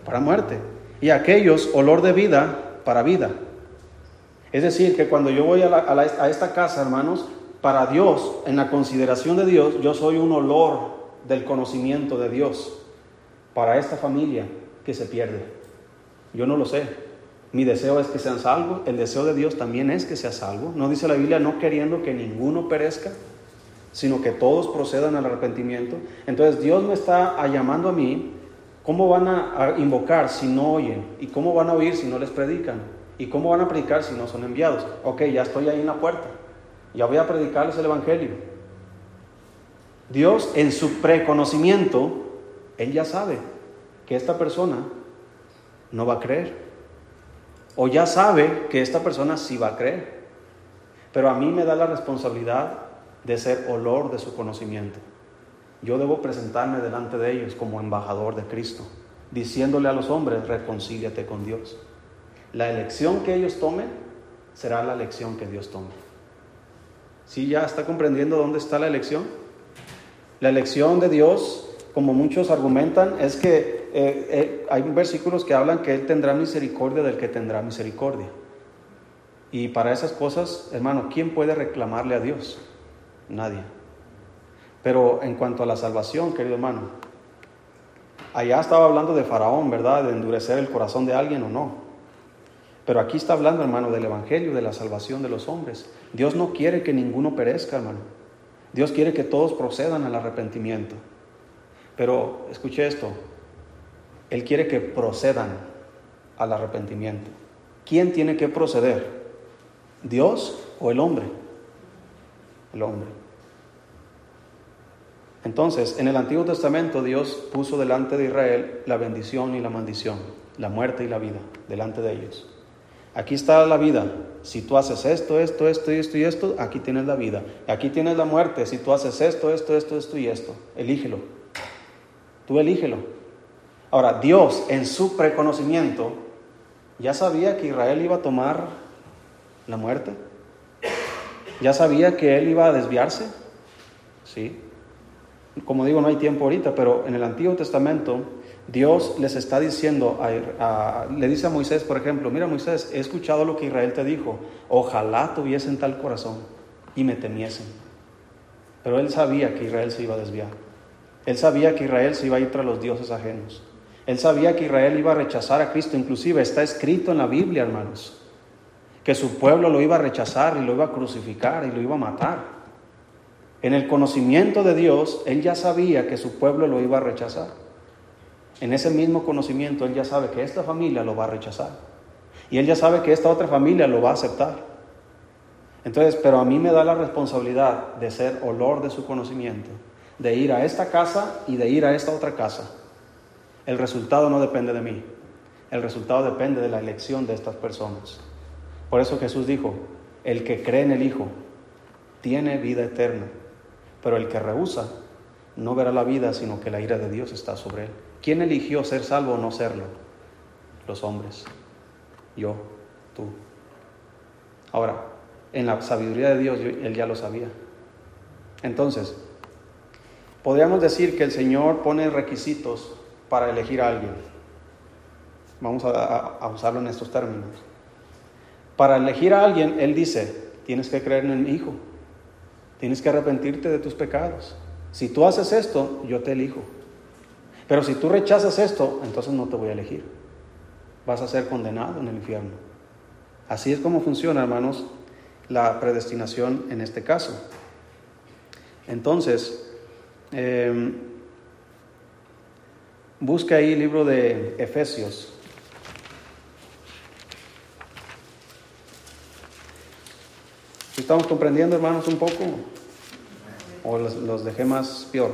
para muerte, y aquellos olor de vida para vida. Es decir, que cuando yo voy a, esta casa, hermanos, para Dios, en la consideración de Dios, yo soy un olor del conocimiento de Dios para esta familia que se pierde. Yo no lo sé. Mi deseo es que sean salvos. El deseo de Dios también es que sea salvo. No dice la Biblia no queriendo que ninguno perezca, sino que todos procedan al arrepentimiento. Entonces Dios me está llamando a mí ¿Cómo van a, invocar si no oyen? ¿Y cómo van a oír si no les predican? ¿Y cómo van a predicar si no son enviados? Ok, ya estoy ahí en la puerta. Ya voy a predicarles el Evangelio. Dios en su preconocimiento, Él ya sabe que esta persona no va a creer. O ya sabe que esta persona sí va a creer. Pero a mí me da la responsabilidad de ser olor de su conocimiento yo debo presentarme delante de ellos como embajador de Cristo, diciéndole a los hombres, reconcíliate con Dios. La elección que ellos tomen será la elección que Dios tome. ¿Sí ya está comprendiendo dónde está la elección? La elección de Dios, como muchos argumentan, es que eh, eh, hay versículos que hablan que Él tendrá misericordia del que tendrá misericordia. Y para esas cosas, hermano, ¿quién puede reclamarle a Dios? Nadie. Pero en cuanto a la salvación, querido hermano, allá estaba hablando de Faraón, ¿verdad? De endurecer el corazón de alguien o no. Pero aquí está hablando, hermano, del Evangelio, de la salvación de los hombres. Dios no quiere que ninguno perezca, hermano. Dios quiere que todos procedan al arrepentimiento. Pero escuche esto, Él quiere que procedan al arrepentimiento. ¿Quién tiene que proceder? ¿Dios o el hombre? El hombre. Entonces, en el Antiguo Testamento Dios puso delante de Israel la bendición y la maldición, la muerte y la vida, delante de ellos. Aquí está la vida. Si tú haces esto, esto, esto esto y esto, aquí tienes la vida. Aquí tienes la muerte. Si tú haces esto, esto, esto, esto y esto, elígelo. Tú elígelo. Ahora, Dios en su preconocimiento ya sabía que Israel iba a tomar la muerte. Ya sabía que él iba a desviarse. Sí como digo, no hay tiempo ahorita, pero en el Antiguo Testamento Dios les está diciendo, le dice a Moisés, por ejemplo, mira Moisés, he escuchado lo que Israel te dijo, ojalá tuviesen tal corazón y me temiesen. Pero él sabía que Israel se iba a desviar. Él sabía que Israel se iba a ir tras los dioses ajenos. Él sabía que Israel iba a rechazar a Cristo. Inclusive está escrito en la Biblia, hermanos, que su pueblo lo iba a rechazar y lo iba a crucificar y lo iba a matar. En el conocimiento de Dios, Él ya sabía que su pueblo lo iba a rechazar. En ese mismo conocimiento, Él ya sabe que esta familia lo va a rechazar. Y Él ya sabe que esta otra familia lo va a aceptar. Entonces, pero a mí me da la responsabilidad de ser olor de su conocimiento, de ir a esta casa y de ir a esta otra casa. El resultado no depende de mí, el resultado depende de la elección de estas personas. Por eso Jesús dijo, el que cree en el Hijo tiene vida eterna pero el que rehúsa no verá la vida, sino que la ira de Dios está sobre él. ¿Quién eligió ser salvo o no serlo? Los hombres. Yo, tú. Ahora, en la sabiduría de Dios, él ya lo sabía. Entonces, podríamos decir que el Señor pone requisitos para elegir a alguien. Vamos a, usarlo en estos términos. Para elegir a alguien, Él dice, tienes que creer en mi Hijo, tienes que arrepentirte de tus pecados. Si tú haces esto, yo te elijo. Pero si tú rechazas esto, entonces no te voy a elegir. Vas a ser condenado en el infierno. Así es como funciona, hermanos, la predestinación en este caso. Entonces, eh, busca ahí el libro de Efesios. ¿Estamos comprendiendo, hermanos, un poco? ¿O los, los dejé más peor?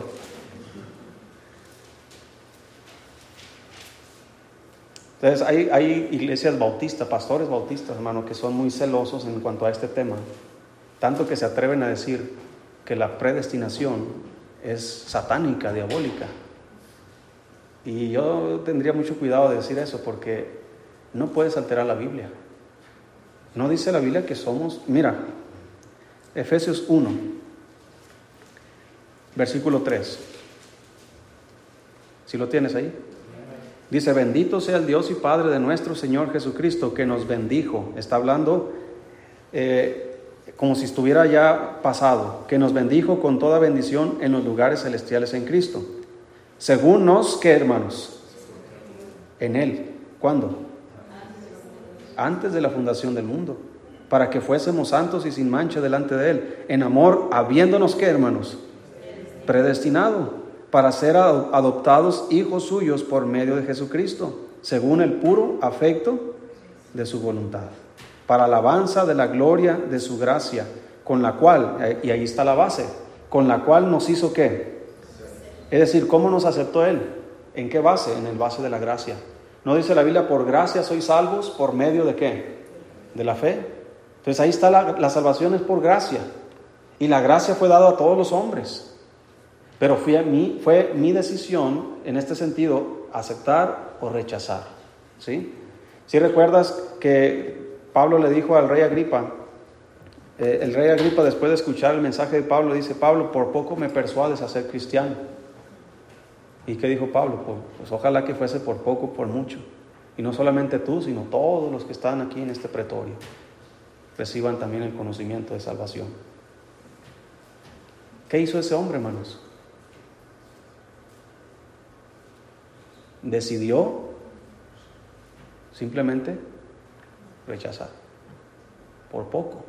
Entonces, hay, hay, iglesias bautistas, pastores bautistas, hermano, que son muy celosos en cuanto a este tema. Tanto que se atreven a decir que la predestinación es satánica, diabólica. Y yo tendría mucho cuidado de decir eso porque no puedes alterar la Biblia. No dice la Biblia que somos, mira, Efesios 1, versículo 3. Si lo tienes ahí. Dice, bendito sea el Dios y Padre de nuestro Señor Jesucristo, que nos bendijo. Está hablando eh, como si estuviera ya pasado, que nos bendijo con toda bendición en los lugares celestiales en Cristo. Según nos, ¿qué hermanos? En Él. ¿Cuándo? Antes de la fundación del mundo. Para que fuésemos santos y sin mancha delante de Él. En amor, habiéndonos, ¿qué hermanos? Predestinado para ser adoptados hijos suyos por medio de Jesucristo, según el puro afecto de su voluntad, para alabanza de la gloria de su gracia, con la cual, y ahí está la base, con la cual nos hizo qué? Es decir, ¿cómo nos aceptó Él? ¿En qué base? En el base de la gracia. ¿No dice la Biblia, por gracia sois salvos por medio de qué? De la fe. Entonces ahí está la, la salvación es por gracia. Y la gracia fue dada a todos los hombres. Pero fue, mi decisión en este sentido aceptar o rechazar. ¿sí? Si recuerdas que Pablo le dijo al rey Agripa, eh, el rey Agripa después de escuchar el mensaje de Pablo dice, Pablo, por poco me persuades a ser cristiano. ¿Y qué dijo Pablo? Pues, pues ojalá que fuese por poco, por mucho. Y no solamente tú, sino todos los que están aquí en este pretorio reciban también el conocimiento de salvación. ¿Qué hizo ese hombre, hermanos? Decidió simplemente rechazar. Por poco.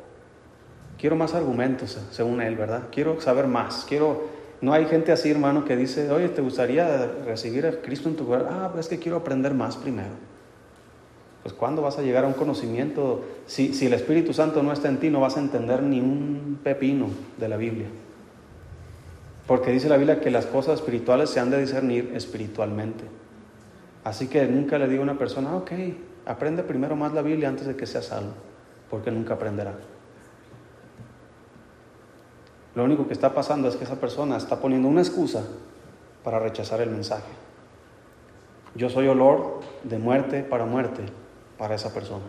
Quiero más argumentos, según él, ¿verdad? Quiero saber más. Quiero. No hay gente así, hermano, que dice, oye, ¿te gustaría recibir a Cristo en tu corazón? Ah, pues es que quiero aprender más primero. Pues ¿cuándo vas a llegar a un conocimiento? Si, si el Espíritu Santo no está en ti, no vas a entender ni un pepino de la Biblia. Porque dice la Biblia que las cosas espirituales se han de discernir espiritualmente. Así que nunca le digo a una persona, ok, aprende primero más la Biblia antes de que seas salvo, porque nunca aprenderá. Lo único que está pasando es que esa persona está poniendo una excusa para rechazar el mensaje. Yo soy olor de muerte para muerte para esa persona.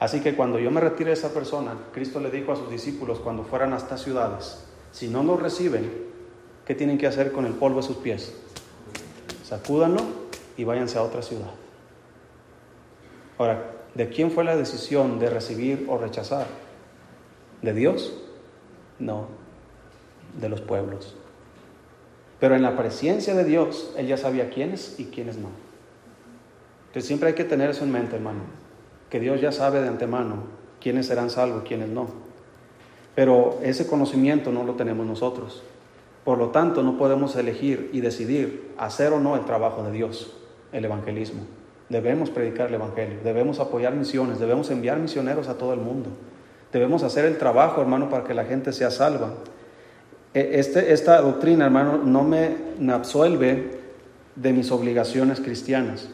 Así que cuando yo me retire de esa persona, Cristo le dijo a sus discípulos cuando fueran a estas ciudades, si no lo reciben, ¿qué tienen que hacer con el polvo de sus pies? Sacúdanlo y váyanse a otra ciudad. Ahora, ¿de quién fue la decisión de recibir o rechazar? ¿De Dios? No, de los pueblos. Pero en la presencia de Dios, Él ya sabía quiénes y quiénes no. Entonces siempre hay que tener eso en mente, hermano, que Dios ya sabe de antemano quiénes serán salvos y quiénes no. Pero ese conocimiento no lo tenemos nosotros. Por lo tanto, no podemos elegir y decidir hacer o no el trabajo de Dios el evangelismo. Debemos predicar el evangelio, debemos apoyar misiones, debemos enviar misioneros a todo el mundo. Debemos hacer el trabajo, hermano, para que la gente sea salva. E, este, esta doctrina, hermano, no me absuelve de mis obligaciones cristianas.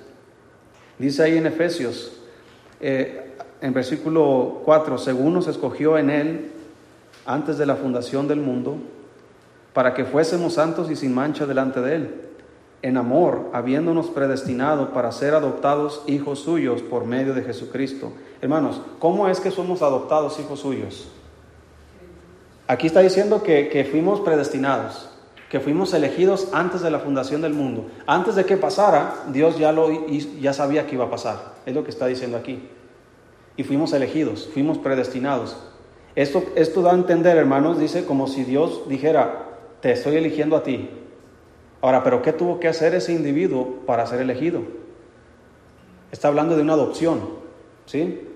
Dice ahí en Efesios, eh, en versículo 4, según nos escogió en Él antes de la fundación del mundo, para que fuésemos santos y sin mancha delante de Él en amor, habiéndonos predestinado para ser adoptados hijos suyos por medio de Jesucristo. Hermanos, ¿cómo es que somos adoptados hijos suyos? Aquí está diciendo que, que fuimos predestinados, que fuimos elegidos antes de la fundación del mundo. Antes de que pasara, Dios ya, lo, ya sabía que iba a pasar. Es lo que está diciendo aquí. Y fuimos elegidos, fuimos predestinados. Esto, esto da a entender, hermanos, dice como si Dios dijera, te estoy eligiendo a ti. Ahora, pero ¿qué tuvo que hacer ese individuo para ser elegido? Está hablando de una adopción, ¿sí?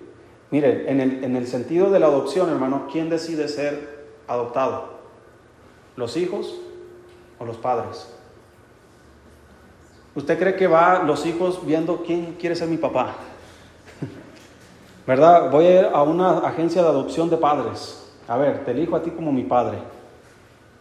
Mire, en el, en el sentido de la adopción, hermano, ¿quién decide ser adoptado? ¿Los hijos o los padres? ¿Usted cree que va los hijos viendo quién quiere ser mi papá? ¿Verdad? Voy a ir a una agencia de adopción de padres. A ver, te elijo a ti como mi padre.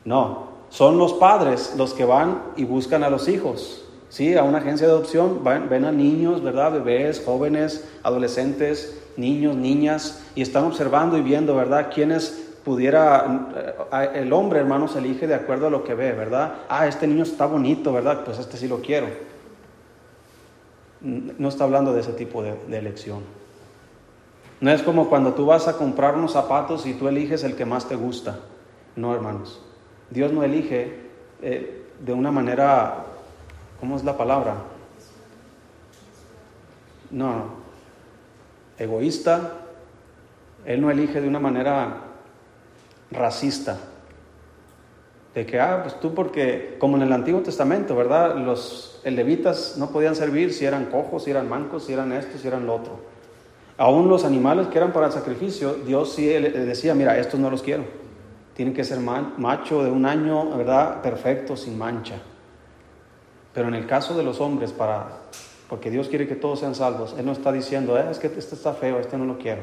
No, son los padres los que van y buscan a los hijos. Sí, a una agencia de adopción ven a niños, ¿verdad? Bebés, jóvenes, adolescentes, niños, niñas, y están observando y viendo, ¿verdad? Quienes pudiera, eh, el hombre, hermano, se elige de acuerdo a lo que ve, ¿verdad? Ah, este niño está bonito, ¿verdad? Pues este sí lo quiero. No está hablando de ese tipo de elección. No es como cuando tú vas a comprar unos zapatos y tú eliges el que más te gusta. No, hermanos. Dios no elige eh, de una manera, ¿cómo es la palabra? No, no. Egoísta. Él no elige de una manera racista. De que, ah, pues tú porque, como en el Antiguo Testamento, ¿verdad? Los levitas no podían servir si eran cojos, si eran mancos, si eran esto, si eran lo otro. Aún los animales que eran para el sacrificio, Dios sí decía, mira, estos no los quiero. Tienen que ser macho de un año, ¿verdad? Perfecto, sin mancha. Pero en el caso de los hombres, para, porque Dios quiere que todos sean salvos, Él no está diciendo, eh, es que este está feo, este no lo quiero.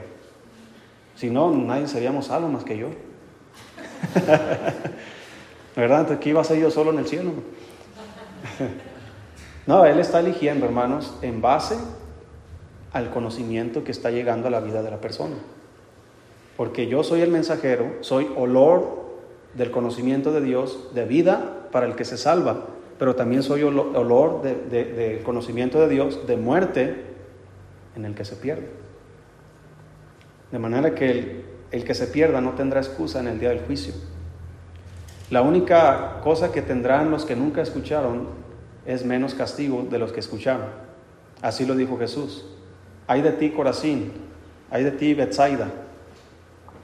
Si no, nadie seríamos salvos más que yo. ¿Verdad? Entonces, ¿qué iba a ser yo solo en el cielo? no, Él está eligiendo, hermanos, en base al conocimiento que está llegando a la vida de la persona. Porque yo soy el mensajero, soy olor del conocimiento de Dios, de vida para el que se salva, pero también soy olor del conocimiento de Dios, de muerte en el que se pierde. De manera que el, el que se pierda no tendrá excusa en el día del juicio. La única cosa que tendrán los que nunca escucharon es menos castigo de los que escucharon. Así lo dijo Jesús. Hay de ti Corazín, hay de ti Bethsaida.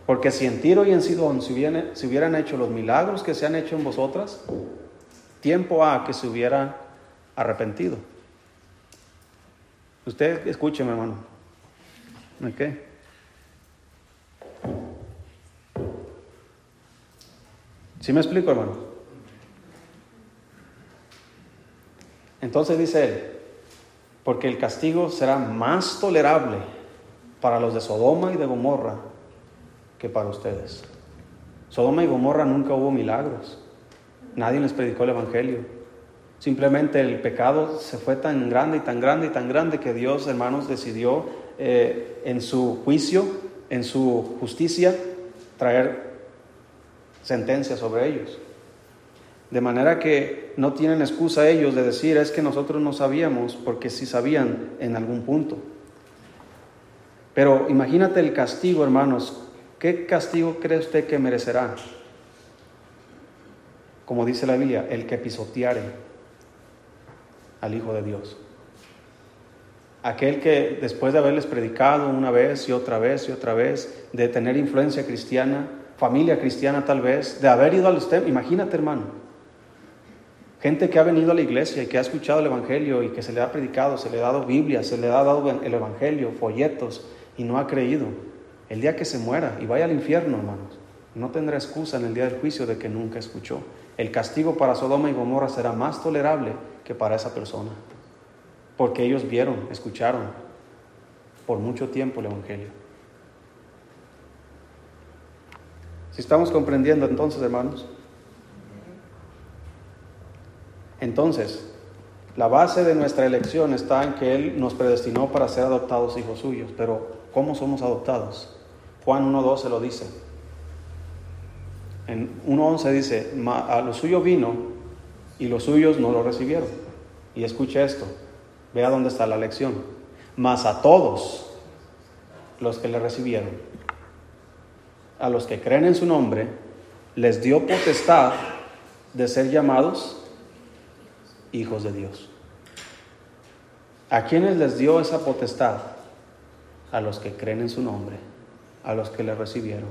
Porque si en Tiro y en Sidón se hubieran, hecho los milagros que se han hecho en vosotras, tiempo ha que se hubiera arrepentido. Usted escúcheme, hermano. ¿Qué? ¿Sí me explico, hermano? Entonces dice él, porque el castigo será más tolerable para los de Sodoma y de Gomorra que para ustedes. Sodoma y Gomorra nunca hubo milagros, nadie les predicó el Evangelio. Simplemente el pecado se fue tan grande y tan grande y tan grande que Dios, hermanos, decidió eh, en su juicio, en su justicia, traer sentencia sobre ellos. De manera que no tienen excusa ellos de decir es que nosotros no sabíamos porque sí sabían en algún punto. Pero imagínate el castigo, hermanos. ¿Qué castigo cree usted que merecerá? Como dice la Biblia, el que pisoteare al Hijo de Dios. Aquel que después de haberles predicado una vez y otra vez y otra vez, de tener influencia cristiana, familia cristiana tal vez, de haber ido al usted, imagínate hermano, Gente que ha venido a la iglesia y que ha escuchado el Evangelio y que se le ha predicado, se le ha dado Biblia, se le ha dado el Evangelio, folletos y no ha creído. El día que se muera y vaya al infierno, hermanos, no tendrá excusa en el día del juicio de que nunca escuchó. El castigo para Sodoma y Gomorra será más tolerable que para esa persona, porque ellos vieron, escucharon por mucho tiempo el Evangelio. Si estamos comprendiendo entonces, hermanos, entonces, la base de nuestra elección está en que Él nos predestinó para ser adoptados hijos suyos. Pero, ¿cómo somos adoptados? Juan 1.12 lo dice. En 1.11 dice, a lo suyo vino y los suyos no lo recibieron. Y escuche esto, vea dónde está la lección. Mas a todos los que le recibieron, a los que creen en su nombre, les dio potestad de ser llamados hijos de Dios. ¿A quiénes les dio esa potestad? A los que creen en su nombre, a los que le recibieron.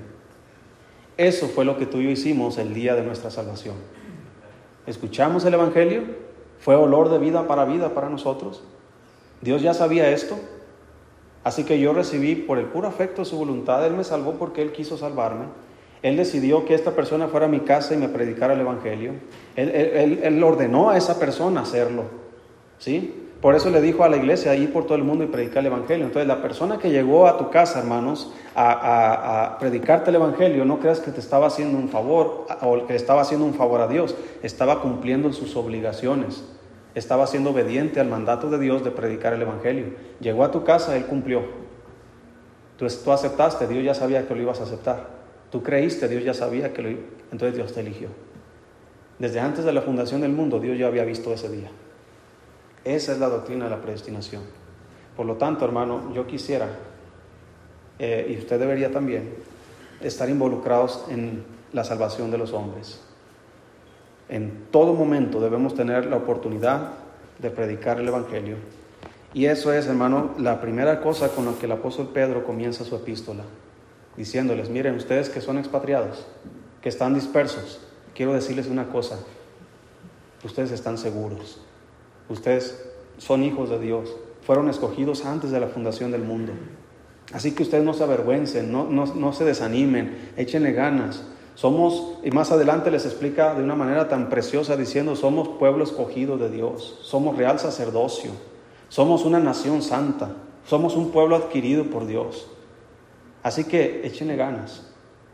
Eso fue lo que tú y yo hicimos el día de nuestra salvación. Escuchamos el Evangelio, fue olor de vida para vida para nosotros. Dios ya sabía esto, así que yo recibí por el puro afecto de su voluntad, Él me salvó porque Él quiso salvarme. Él decidió que esta persona fuera a mi casa y me predicara el Evangelio. Él, él ordenó a esa persona hacerlo. ¿Sí? Por eso le dijo a la iglesia, ir por todo el mundo y predicar el Evangelio. Entonces, la persona que llegó a tu casa, hermanos, a, predicarte el Evangelio, no creas que te estaba haciendo un favor o que estaba haciendo un favor a Dios. Estaba cumpliendo sus obligaciones. Estaba siendo obediente al mandato de Dios de predicar el Evangelio. Llegó a tu casa, Él cumplió. Tú, tú aceptaste, Dios ya sabía que lo ibas a aceptar. Tú creíste, Dios ya sabía que lo iba. Entonces Dios te eligió. Desde antes de la fundación del mundo, Dios ya había visto ese día. Esa es la doctrina de la predestinación. Por lo tanto, hermano, yo quisiera, eh, y usted debería también, estar involucrados en la salvación de los hombres. En todo momento debemos tener la oportunidad de predicar el Evangelio. Y eso es, hermano, la primera cosa con la que el apóstol Pedro comienza su epístola, diciéndoles, miren, ustedes que son expatriados, que están dispersos, quiero decirles una cosa, ustedes están seguros. Ustedes son hijos de Dios, fueron escogidos antes de la fundación del mundo. Así que ustedes no se avergüencen, no, no, se desanimen, échenle ganas. Somos, y más adelante les explica de una manera tan preciosa diciendo, somos pueblo escogido de Dios, somos real sacerdocio, somos una nación santa, somos un pueblo adquirido por Dios. Así que échenle ganas,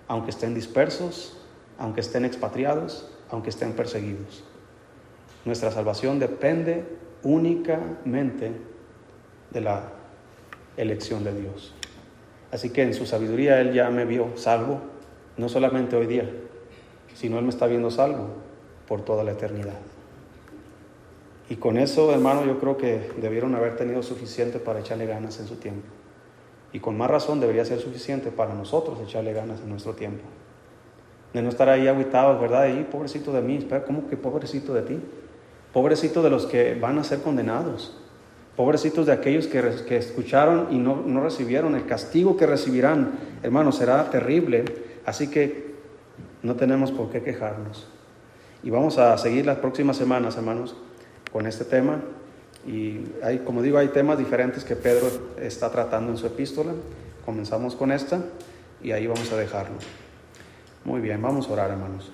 aunque estén dispersos, aunque estén expatriados, aunque estén perseguidos. Nuestra salvación depende únicamente de la elección de Dios. Así que en su sabiduría Él ya me vio salvo, no solamente hoy día, sino Él me está viendo salvo por toda la eternidad. Y con eso, hermano, yo creo que debieron haber tenido suficiente para echarle ganas en su tiempo. Y con más razón debería ser suficiente para nosotros echarle ganas en nuestro tiempo. De no estar ahí aguitados, ¿verdad? Y pobrecito de mí, ¿cómo que pobrecito de ti? Pobrecitos de los que van a ser condenados. Pobrecitos de aquellos que, que escucharon y no, no, recibieron. El castigo que recibirán, hermanos, será terrible. Así que no tenemos por qué quejarnos. Y vamos a seguir las próximas semanas, hermanos, con este tema. Y hay, como digo, hay temas diferentes que Pedro está tratando en su epístola. Comenzamos con esta y ahí vamos a dejarlo. Muy bien, vamos a orar, hermanos.